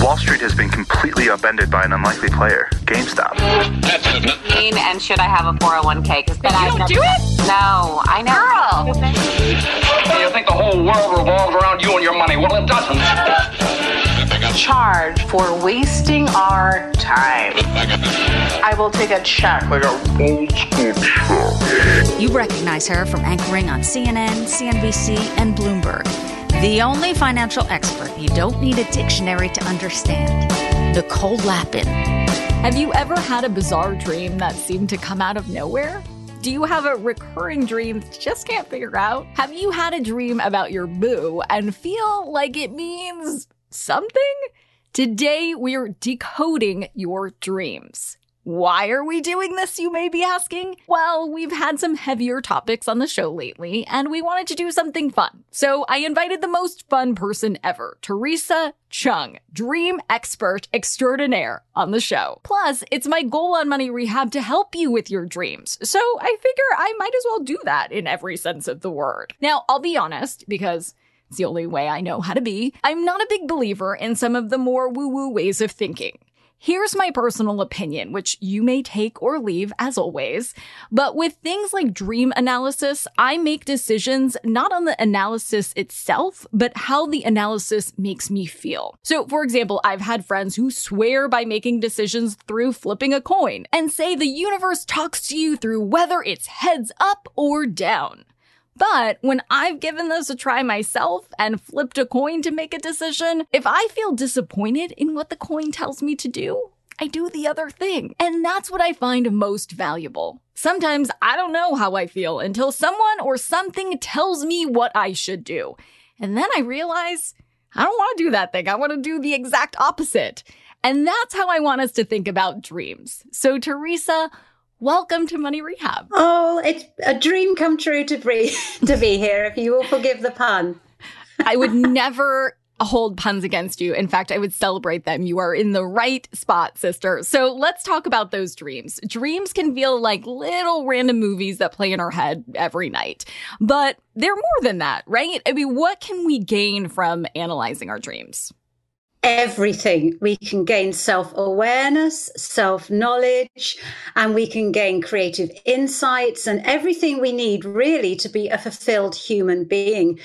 Wall Street has been completely upended by an unlikely player, GameStop. And should I have a 401k? Because then I don't do it? No, I know. Do you think the whole world revolves around you and your money? Well, it doesn't. Charge for wasting our time. I will take a check. Like a old school truck. You recognize her from anchoring on CNN, CNBC, and Bloomberg. The only financial expert you don't need a dictionary to understand. Nicole Lapin. Have you ever had a bizarre dream that seemed to come out of nowhere? Do you have a recurring dream that you just can't figure out? Have you had a dream about your boo and feel like it means something? Today, we're decoding your dreams. Why are we doing this, you may be asking? Well, we've had some heavier topics on the show lately, and we wanted to do something fun. So I invited the most fun person ever, Theresa Cheung, dream expert extraordinaire, on the show. Plus, it's my goal on Money Rehab to help you with your dreams. So I figure I might as well do that in every sense of the word. Now, I'll be honest, because it's the only way I know how to be. I'm not a big believer in some of the more woo woo ways of thinking. Here's my personal opinion, which you may take or leave as always. But with things like dream analysis, I make decisions not on the analysis itself, but how the analysis makes me feel. So, for example, I've had friends who swear by making decisions through flipping a coin and say the universe talks to you through whether it's heads up or down. But when I've given this a try myself and flipped a coin to make a decision, if I feel disappointed in what the coin tells me to do, I do the other thing. And that's what I find most valuable. Sometimes I don't know how I feel until someone or something tells me what I should do. And then I realize I don't want to do that thing. I want to do the exact opposite. And that's how I want us to think about dreams. So, Theresa, welcome to Money Rehab. Oh, it's a dream come true to be to be here. If you will forgive the pun. I would never hold puns against you. In fact, I would celebrate them. You are in the right spot, sister. So let's talk about those dreams. Dreams can feel like little random movies that play in our head every night, but they're more than that, right? I mean, what can we gain from analyzing our dreams? Everything. We can gain self awareness, self knowledge, and we can gain creative insights and everything we need really to be a fulfilled human being.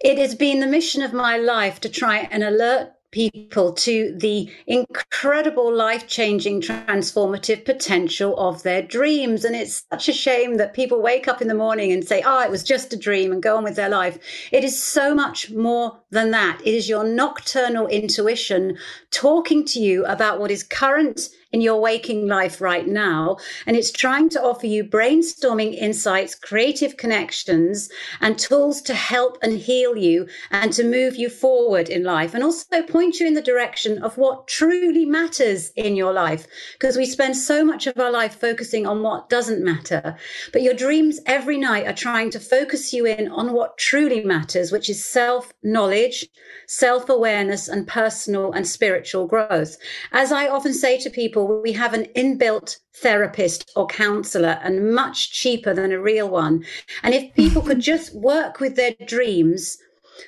It has been the mission of my life to try and alert people to the incredible life changing, transformative potential of their dreams. And it's such a shame that people wake up in the morning and say, Oh, it was just a dream and go on with their life. It is so much more than that. It is your nocturnal intuition talking to you about what is current in your waking life right now. And it's trying to offer you brainstorming insights, creative connections, and tools to help and heal you and to move you forward in life and also point you in the direction of what truly matters in your life. Because we spend so much of our life focusing on what doesn't matter. But your dreams every night are trying to focus you in on what truly matters, which is self knowledge, self awareness, and personal and spiritual growth. As I often say to people, people, we have an inbuilt therapist or counselor and much cheaper than a real one. And if people could just work with their dreams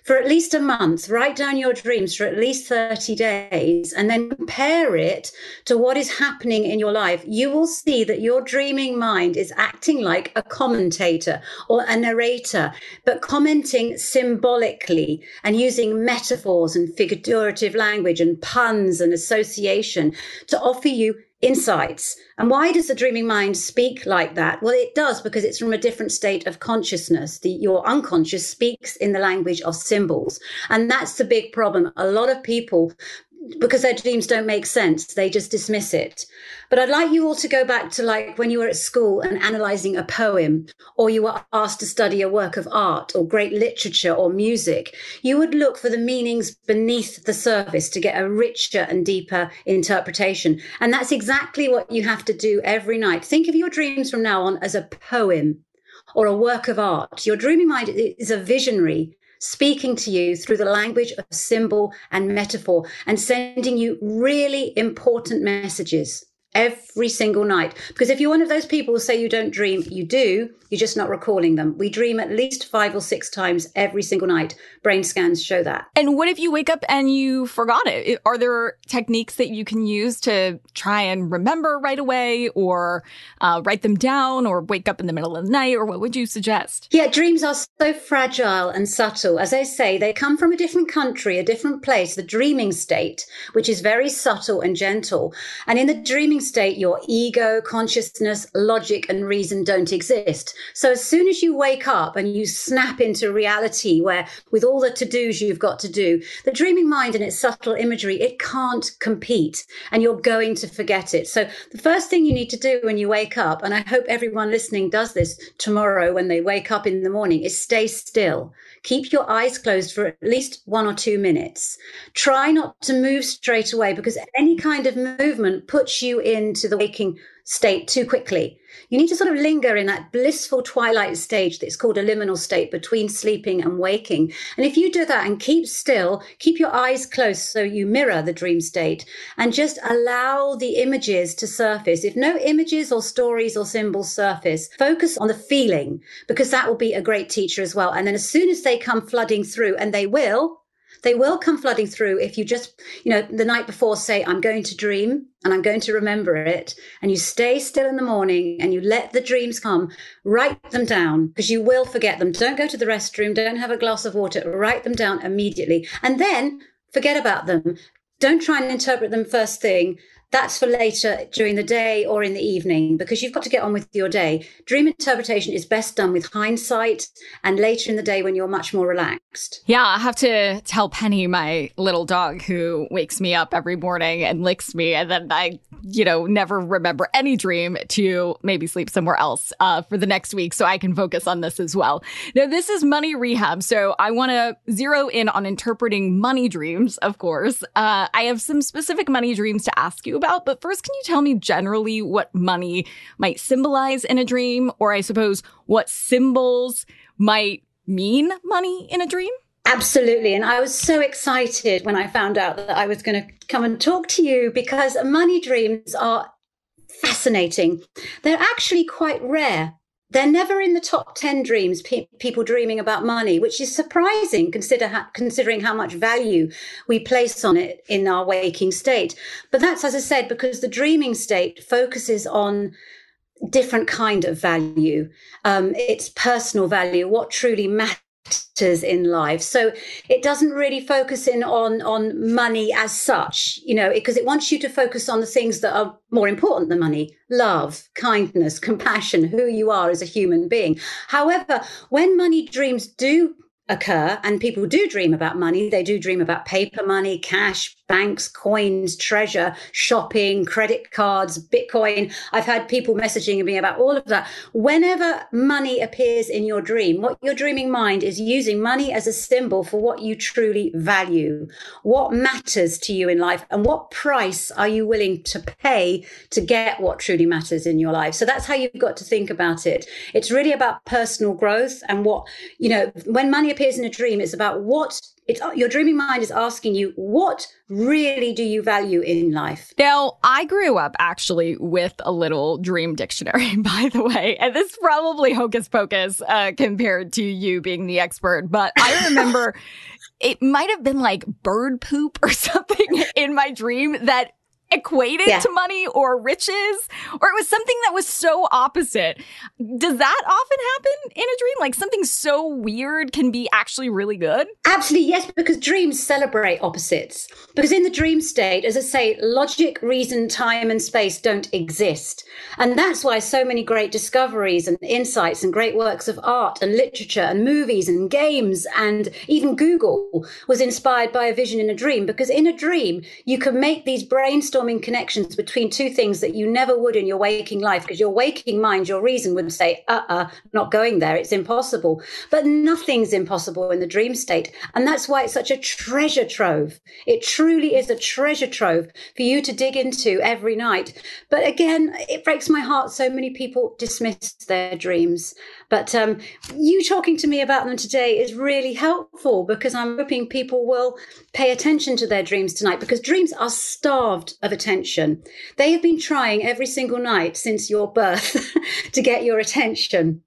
for at least a month, write down your dreams for at least 30 days, and then compare it to what is happening in your life, you will see that your dreaming mind is acting like a commentator or a narrator, but commenting symbolically and using metaphors and figurative language and puns and association to offer you insights. And why does the dreaming mind speak like that? Well, it does because it's from a different state of consciousness. The, your unconscious speaks in the language of symbols. And that's the big problem. A lot of people because their dreams don't make sense. They just dismiss it. But i'd like you all to go back to like when you were at school and analyzing a poem or you were asked to study a work of art or great literature or music. You would look for the meanings beneath the surface to get a richer and deeper interpretation. And that's exactly what you have to do every night. Think of your dreams from now on as a poem or a work of art. Your dreaming mind is a visionary speaking to you through the language of symbol and metaphor and sending you really important messages every single night. Because if you're one of those people who say you don't dream, you do, you're just not recalling them. We dream at least five or six times every single night. Brain scans show that. And what if you wake up and you forgot it? Are there techniques that you can use to try and remember right away or uh, write them down or wake up in the middle of the night? Or what would you suggest? Yeah, dreams are so fragile and subtle. As I say, they come from a different country, a different place, the dreaming state, which is very subtle and gentle. And in the dreaming state, your ego, consciousness, logic, and reason don't exist. So as soon as you wake up and you snap into reality where with all the to-dos you've got to do, the dreaming mind and its subtle imagery, it can't compete and you're going to forget it. So the first thing you need to do when you wake up, and I hope everyone listening does this tomorrow when they wake up in the morning, is stay still. Keep your eyes closed for at least one or two minutes. Try not to move straight away because any kind of movement puts you into the waking state too quickly. You need to sort of linger in that blissful twilight stage that's called a liminal state between sleeping and waking. And if you do that and keep still, keep your eyes closed so you mirror the dream state and just allow the images to surface. If no images or stories or symbols surface, focus on the feeling because that will be a great teacher as well. And then as soon as they come flooding through, and they will, they will come flooding through if you just, you know, the night before say, I'm going to dream and I'm going to remember it. And you stay still in the morning and you let the dreams come, write them down because you will forget them. Don't go to the restroom. Don't have a glass of water. Write them down immediately. And then forget about them. Don't try and interpret them first thing that's for later during the day or in the evening because you've got to get on with your day. Dream interpretation is best done with hindsight and later in the day when you're much more relaxed. Yeah, I have to tell Penny, my little dog who wakes me up every morning and licks me, and then I, you know, never remember any dream to maybe sleep somewhere else uh, for the next week so I can focus on this as well. Now, this is money rehab, so I want to zero in on interpreting money dreams, of course. Uh, I have some specific money dreams to ask you about. But first, can you tell me generally what money might symbolize in a dream? Or I suppose what symbols might mean money in a dream? Absolutely. And I was so excited when I found out that I was going to come and talk to you because money dreams are fascinating. They're actually quite rare they're never in the top 10 dreams pe- people dreaming about money which is surprising consider ha- considering how much value we place on it in our waking state. But that's as i said because the dreaming state focuses on different kind of value. Um, it's personal value what truly matters factors in life. So it doesn't really focus in on on money as such, you know, because it, it wants you to focus on the things that are more important than money: love, kindness, compassion, who you are as a human being. However, when money dreams do occur and people do dream about money they do dream about paper money cash banks, coins, treasure, shopping, credit cards, Bitcoin. I've had people messaging me about all of that. Whenever money appears in your dream, what your dreaming mind is using money as a symbol for what you truly value, what matters to you in life, and what price are you willing to pay to get what truly matters in your life. So that's how you've got to think about it. It's really about personal growth and what, you know, when money appears in a dream, it's about what it's your dreaming mind is asking you what really do you value in life? Now, I grew up actually with a little dream dictionary, by the way, and this is probably hocus pocus uh, compared to you being the expert, but I remember it might have been like bird poop or something in my dream that equated yeah. to money or riches, or it was something that was so opposite. Does that often happen in a dream? Like something so weird can be actually really good? Absolutely, yes, because dreams celebrate opposites. Because in the dream state, as I say, logic, reason, time, and space don't exist. And that's why so many great discoveries and insights and great works of art and literature and movies and games and even Google was inspired by a vision in a dream. Because in a dream, you can make these brainstorm brainstorming connections between two things that you never would in your waking life because your waking mind, your reason would say, uh uh-uh, uh, not going there. It's impossible. But nothing's impossible in the dream state. And that's why it's such a treasure trove. It truly is a treasure trove for you to dig into every night. But again, it breaks my heart. So many people dismiss their dreams. But um, you talking to me about them today is really helpful because I'm hoping people will pay attention to their dreams tonight because dreams are starved of attention. They have been trying every single night since your birth to get your attention,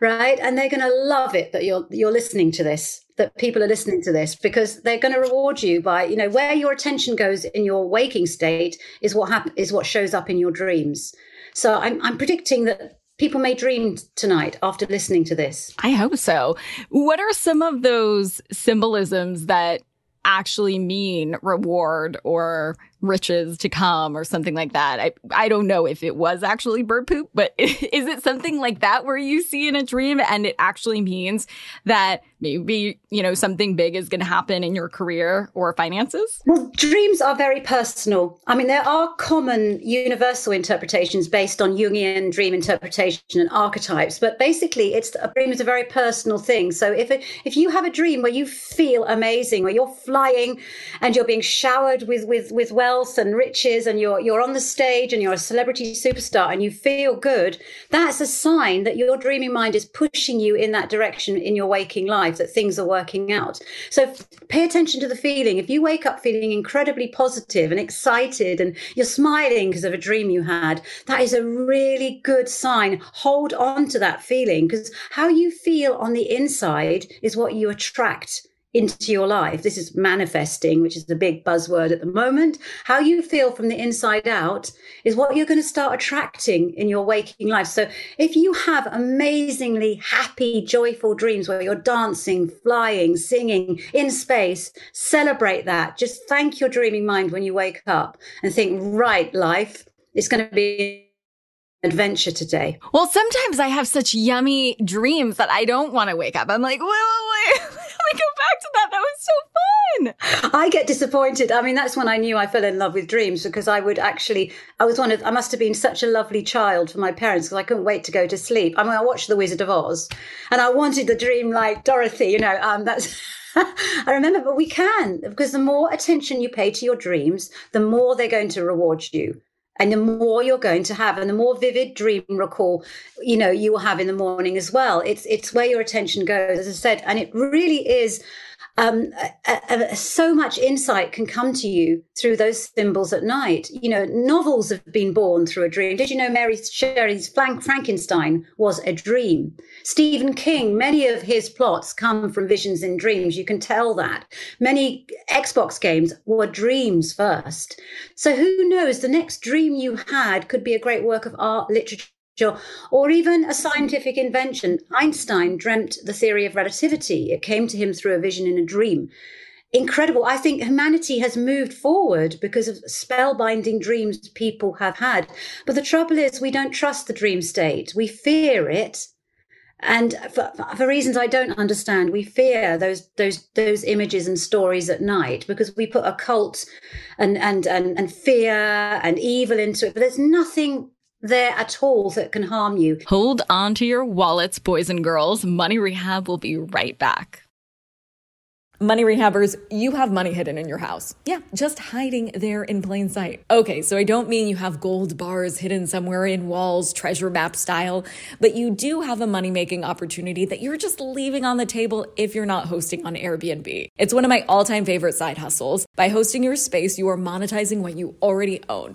right? And they're going to love it that you're you're listening to this that people are listening to this because they're going to reward you by you know where your attention goes in your waking state is what hap- is what shows up in your dreams so I'm, I'm predicting that people may dream tonight after listening to this. I hope so. What are some of those symbolisms that actually mean reward or riches to come or something like that. I, I don't know if it was actually bird poop, but is it something like that where you see in a dream and it actually means that maybe, you know, something big is going to happen in your career or finances? Well, dreams are very personal. I mean, there are common universal interpretations based on Jungian dream interpretation and archetypes, but basically it's a dream is a very personal thing. So if it, if you have a dream where you feel amazing, where you're flying and you're being showered with with with wealth and riches and you're you're on the stage and you're a celebrity superstar and you feel good, that's a sign that your dreaming mind is pushing you in that direction in your waking life, that things are working out. So pay attention to the feeling. If you wake up feeling incredibly positive and excited and you're smiling because of a dream you had, that is a really good sign. Hold on to that feeling because how you feel on the inside is what you attract into your life. This is manifesting, which is the big buzzword at the moment. How you feel from the inside out is what you're going to start attracting in your waking life. So if you have amazingly happy, joyful dreams where you're dancing, flying, singing in space, celebrate that. Just thank your dreaming mind when you wake up and think, right, life, it's going to be adventure today. Well, sometimes I have such yummy dreams that I don't want to wake up. I'm like, wait, wait, wait. Go back to that. That was so fun. I get disappointed. I mean, that's when I knew I fell in love with dreams because I would actually, I was one of, I must have been such a lovely child for my parents because I couldn't wait to go to sleep. I mean, I watched The Wizard of Oz and I wanted the dream like Dorothy, you know, um, that's. I remember, but we can because the more attention you pay to your dreams, the more they're going to reward you and the more you're going to have and the more vivid dream recall you know you will have in the morning as well. It's it's where your attention goes as i said and it really is um, a, a, so much insight can come to you through those symbols at night. You know, novels have been born through a dream. Did you know Mary Shelley's Frankenstein was a dream? Stephen King, many of his plots come from visions in dreams. You can tell that. Many Xbox games were dreams first. So who knows? The next dream you had could be a great work of art, literature or even a scientific invention. Einstein dreamt the theory of relativity. It came to him through a vision in a dream. Incredible. I think humanity has moved forward because of spellbinding dreams people have had. But the trouble is, we don't trust the dream state. We fear it. And for, for reasons I don't understand, we fear those those those images and stories at night because we put occult and and and, and fear and evil into it. But there's nothing there at all that can harm you. Hold on to your wallets, boys and girls. Money Rehab will be right back. Money rehabbers, you have money hidden in your house. Yeah, just hiding there in plain sight. Okay, so I don't mean you have gold bars hidden somewhere in walls, treasure map style, but you do have a money making opportunity that you're just leaving on the table if you're not hosting on Airbnb. It's one of my all time favorite side hustles. By hosting your space, you are monetizing what you already own.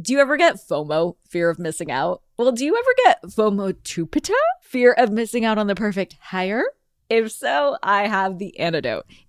Do you ever get FOMO, fear of missing out? Well, do you ever get FOMO-tupita, fear of missing out on the perfect hire? If so, I have the antidote.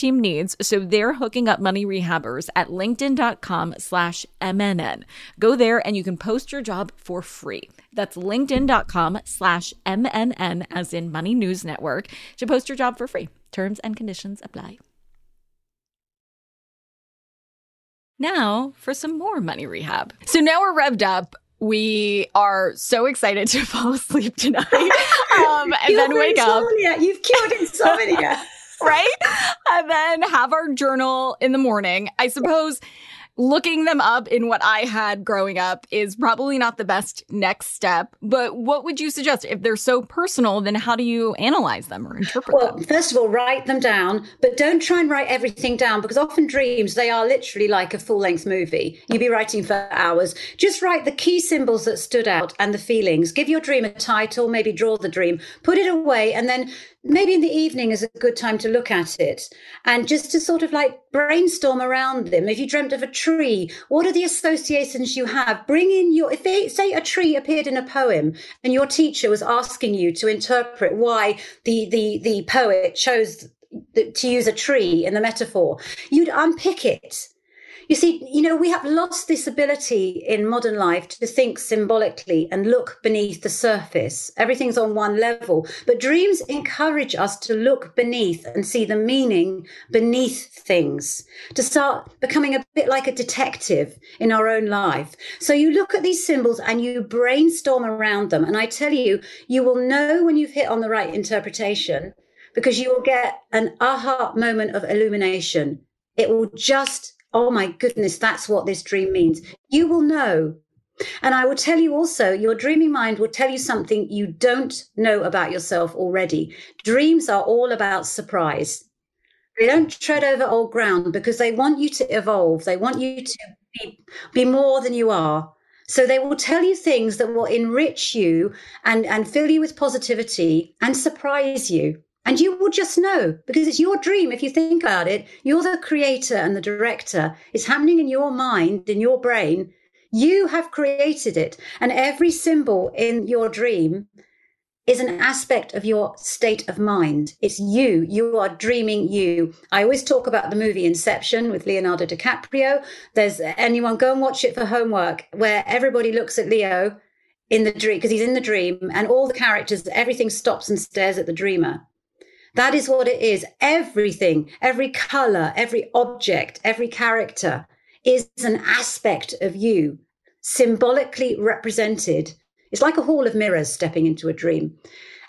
team needs, so they're hooking up money rehabbers at linkedin.com slash MNN. Go there and you can post your job for free. That's linkedin.com slash MNN as in Money News Network to post your job for free. Terms and conditions apply. Now for some more money rehab. So now we're revved up we are so excited to fall asleep tonight um, and then wake insomnia. up. You've cured insomnia. right? And then have our journal in the morning. I suppose looking them up in what I had growing up is probably not the best next step. But what would you suggest? If they're so personal, then how do you analyze them or interpret well, them? First of all, write them down, but don't try and write everything down because often dreams, they are literally like a full length movie. You'd be writing for hours. Just write the key symbols that stood out and the feelings. Give your dream a title, maybe draw the dream, put it away, and then maybe in the evening is a good time to look at it and just to sort of like brainstorm around them. If you dreamt of a tree, what are the associations you have? Bring in your, if they say a tree appeared in a poem and your teacher was asking you to interpret why the, the, the poet chose to use a tree in the metaphor, you'd unpick it you see, you know, we have lost this ability in modern life to think symbolically and look beneath the surface. Everything's on one level. But dreams encourage us to look beneath and see the meaning beneath things, to start becoming a bit like a detective in our own life. So you look at these symbols and you brainstorm around them. And I tell you, you will know when you've hit on the right interpretation because you will get an aha moment of illumination. It will just oh my goodness, that's what this dream means. You will know. And I will tell you also, your dreaming mind will tell you something you don't know about yourself already. Dreams are all about surprise. They don't tread over old ground because they want you to evolve. They want you to be, be more than you are. So they will tell you things that will enrich you and, and fill you with positivity and surprise you. And you will just know because it's your dream. If you think about it, you're the creator and the director. It's happening in your mind, in your brain. You have created it. And every symbol in your dream is an aspect of your state of mind. It's you. You are dreaming you. I always talk about the movie Inception with Leonardo DiCaprio. There's anyone go and watch it for homework where everybody looks at Leo in the dream because he's in the dream and all the characters, everything stops and stares at the dreamer. That is what it is. Everything, every color, every object, every character is an aspect of you, symbolically represented. It's like a hall of mirrors stepping into a dream.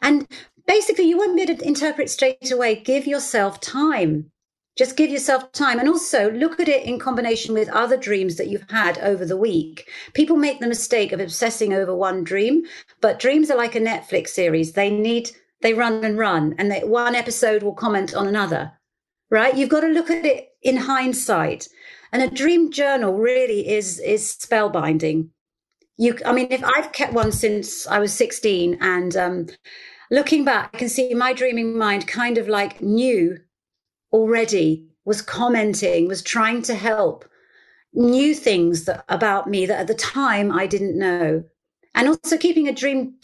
And basically, you won't be able to interpret straight away. Give yourself time. Just give yourself time. And also look at it in combination with other dreams that you've had over the week. People make the mistake of obsessing over one dream, but dreams are like a Netflix series. They need they run and run, and they, one episode will comment on another, right? You've got to look at it in hindsight. And a dream journal really is is spellbinding. You, I mean, if I've kept one since I was 16 and um, looking back, I can see my dreaming mind kind of like knew already, was commenting, was trying to help, knew things that, about me that at the time I didn't know. And also keeping a dream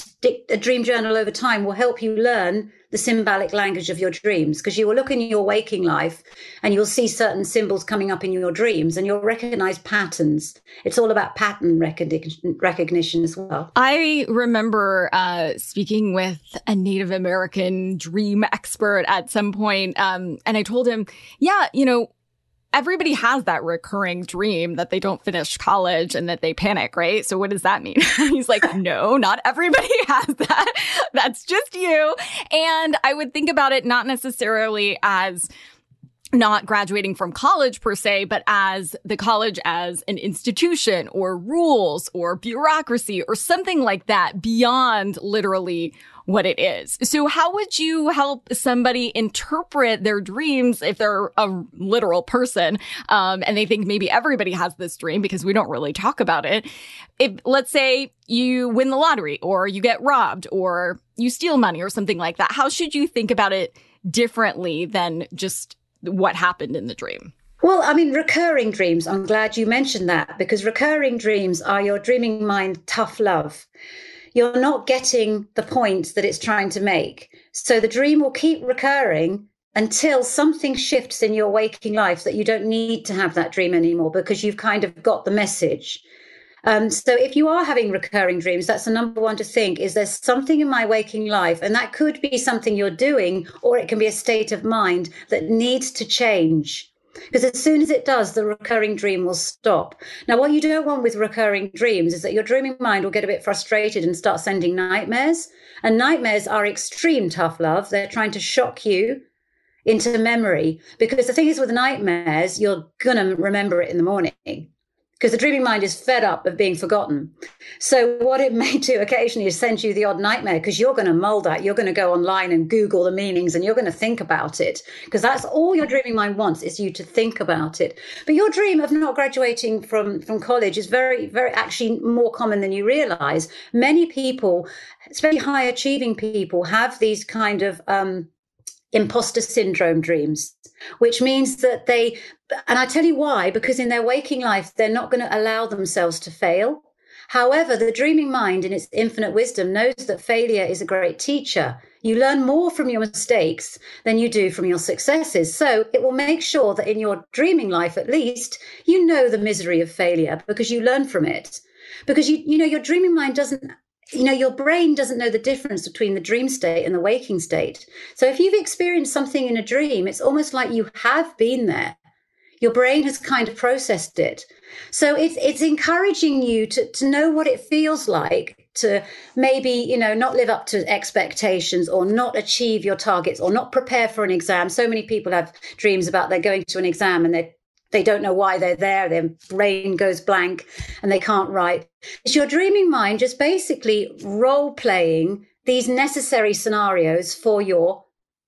a dream journal over time will help you learn the symbolic language of your dreams because you will look in your waking life and you'll see certain symbols coming up in your dreams and you'll recognize patterns. It's all about pattern recognition, as well. I remember uh, speaking with a Native American dream expert at some point, um, and I told him, yeah, you know, everybody has that recurring dream that they don't finish college and that they panic, right? So what does that mean? He's like, no, not everybody has that. That's just you. And I would think about it not necessarily as not graduating from college per se, but as the college as an institution or rules or bureaucracy or something like that beyond literally what it is. So how would you help somebody interpret their dreams if they're a literal person um, and they think maybe everybody has this dream because we don't really talk about it? If let's say you win the lottery or you get robbed or you steal money or something like that, how should you think about it differently than just what happened in the dream? Well, I mean, recurring dreams, I'm glad you mentioned that because recurring dreams are your dreaming mind tough love you're not getting the point that it's trying to make. So the dream will keep recurring until something shifts in your waking life that you don't need to have that dream anymore because you've kind of got the message. Um, so if you are having recurring dreams, that's the number one to think is there's something in my waking life, and that could be something you're doing, or it can be a state of mind that needs to change. Because as soon as it does, the recurring dream will stop. Now, what you don't want with recurring dreams is that your dreaming mind will get a bit frustrated and start sending nightmares. And nightmares are extreme tough love. They're trying to shock you into memory. Because the thing is with nightmares, you're going to remember it in the morning because the dreaming mind is fed up of being forgotten. So, what it may do occasionally is send you the odd nightmare because you're going to mull that. You're going to go online and Google the meanings and you're going to think about it because that's all your dreaming mind wants is you to think about it. But your dream of not graduating from, from college is very, very actually more common than you realize. Many people, especially high achieving people, have these kind of um, imposter syndrome dreams, which means that they, and I tell you why, because in their waking life, they're not going to allow themselves to fail. However, the dreaming mind, in its infinite wisdom, knows that failure is a great teacher. You learn more from your mistakes than you do from your successes. So it will make sure that in your dreaming life, at least, you know the misery of failure because you learn from it. Because you, you know, your dreaming mind doesn't you know, your brain doesn't know the difference between the dream state and the waking state. So if you've experienced something in a dream, it's almost like you have been there. Your brain has kind of processed it. So it's it's encouraging you to, to know what it feels like to maybe, you know, not live up to expectations or not achieve your targets or not prepare for an exam. So many people have dreams about they're going to an exam and they're they don't know why they're there. Their brain goes blank and they can't write. It's your dreaming mind just basically role playing these necessary scenarios for your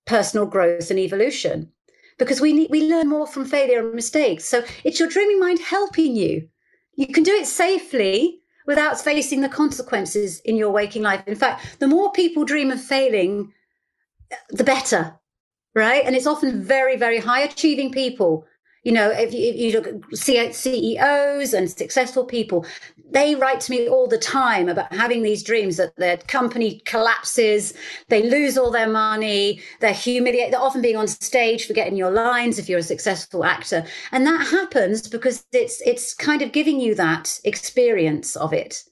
personal growth and evolution. Because we need, we learn more from failure and mistakes. So it's your dreaming mind helping you. You can do it safely without facing the consequences in your waking life. In fact, the more people dream of failing, the better, right? And it's often very, very high achieving people you know, if you, if you look at CEOs and successful people, they write to me all the time about having these dreams that their company collapses, they lose all their money, they're humiliated, they're often being on stage forgetting your lines if you're a successful actor. And that happens because it's it's kind of giving you that experience of it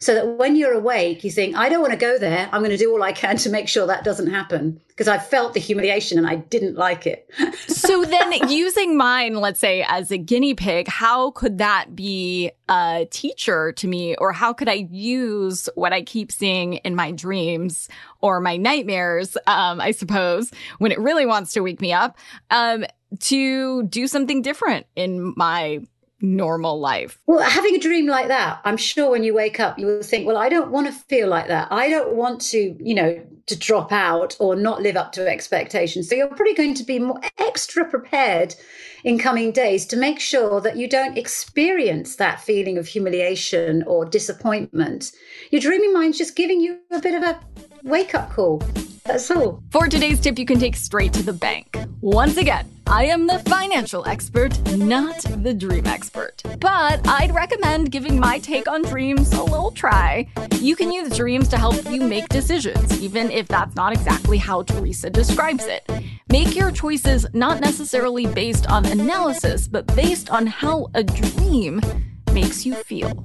so that when you're awake, you think, I don't want to go there. I'm going to do all I can to make sure that doesn't happen because I felt the humiliation and I didn't like it. so then, using mine, let's say, as a guinea pig, how could that be a teacher to me? Or how could I use what I keep seeing in my dreams or my nightmares, um, I suppose, when it really wants to wake me up, um, to do something different in my normal life. Well, having a dream like that, I'm sure when you wake up, you will think, well, I don't want to feel like that. I don't want to, you know, to drop out or not live up to expectations. So you're probably going to be more extra prepared in coming days to make sure that you don't experience that feeling of humiliation or disappointment. Your dreaming mind's just giving you a bit of a wake up call. All. For today's tip, you can take straight to the bank. Once again, I am the financial expert, not the dream expert. But I'd recommend giving my take on dreams a little try. You can use dreams to help you make decisions, even if that's not exactly how Theresa describes it. Make your choices not necessarily based on analysis, but based on how a dream makes you feel.